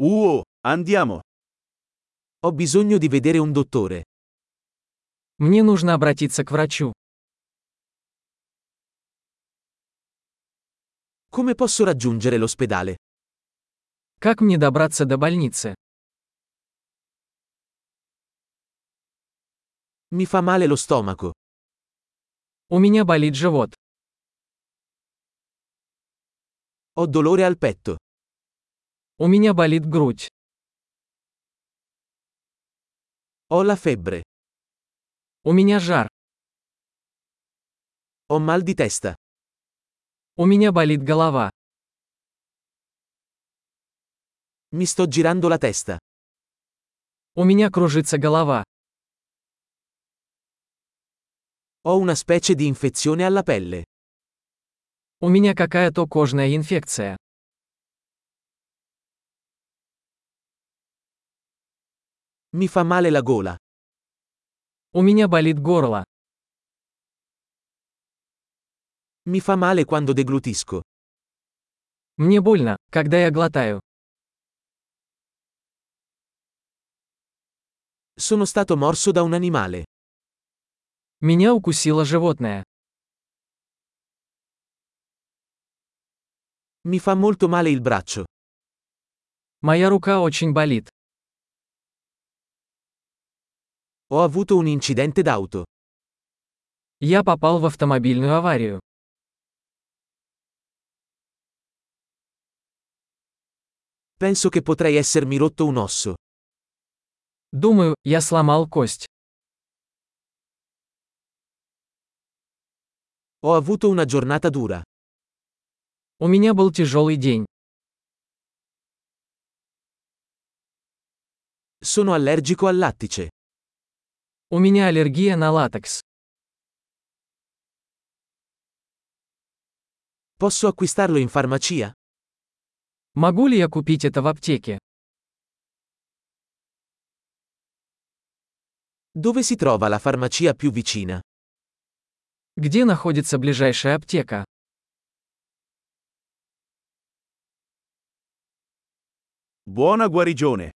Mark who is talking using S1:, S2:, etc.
S1: Uh, andiamo.
S2: Ho bisogno di vedere un dottore.
S3: Мне нужно обратиться к врачу.
S2: Come posso raggiungere l'ospedale?
S3: Как мне добраться до больницы?
S2: Mi fa male lo stomaco.
S3: У меня болит живот.
S2: Ho dolore al petto.
S3: У меня болит грудь.
S2: Ho la febbre.
S3: У меня жар.
S2: Ho mal di testa.
S3: У меня болит голова.
S2: Mi sto girando la testa.
S3: У меня кружится голова.
S2: Ho una specie di infezione alla pelle.
S3: У меня какая-то кожная инфекция.
S2: Mi fa male la gola.
S3: У меня болит горло.
S2: Mi fa male quando deglutisco.
S3: Мне больно, когда я глотаю.
S2: Sono stato morso da un animale.
S3: Меня укусило животное.
S2: Mi fa molto male il braccio.
S3: Моя рука очень болит.
S2: Ho avuto un incidente d'auto.
S3: Я попал в автомобильную аварию.
S2: Penso che potrei essermi rotto un osso.
S3: Думаю, я сломал кость.
S2: Ho avuto una giornata dura.
S3: У меня был тяжелый день.
S2: Sono allergico al lattice.
S3: У меня аллергия на латекс.
S2: Posso acquistarlo in farmacia?
S3: Могу ли я купить это в аптеке?
S2: Dove si trova la farmacia più vicina?
S3: Где находится ближайшая аптека?
S1: Buona guarigione.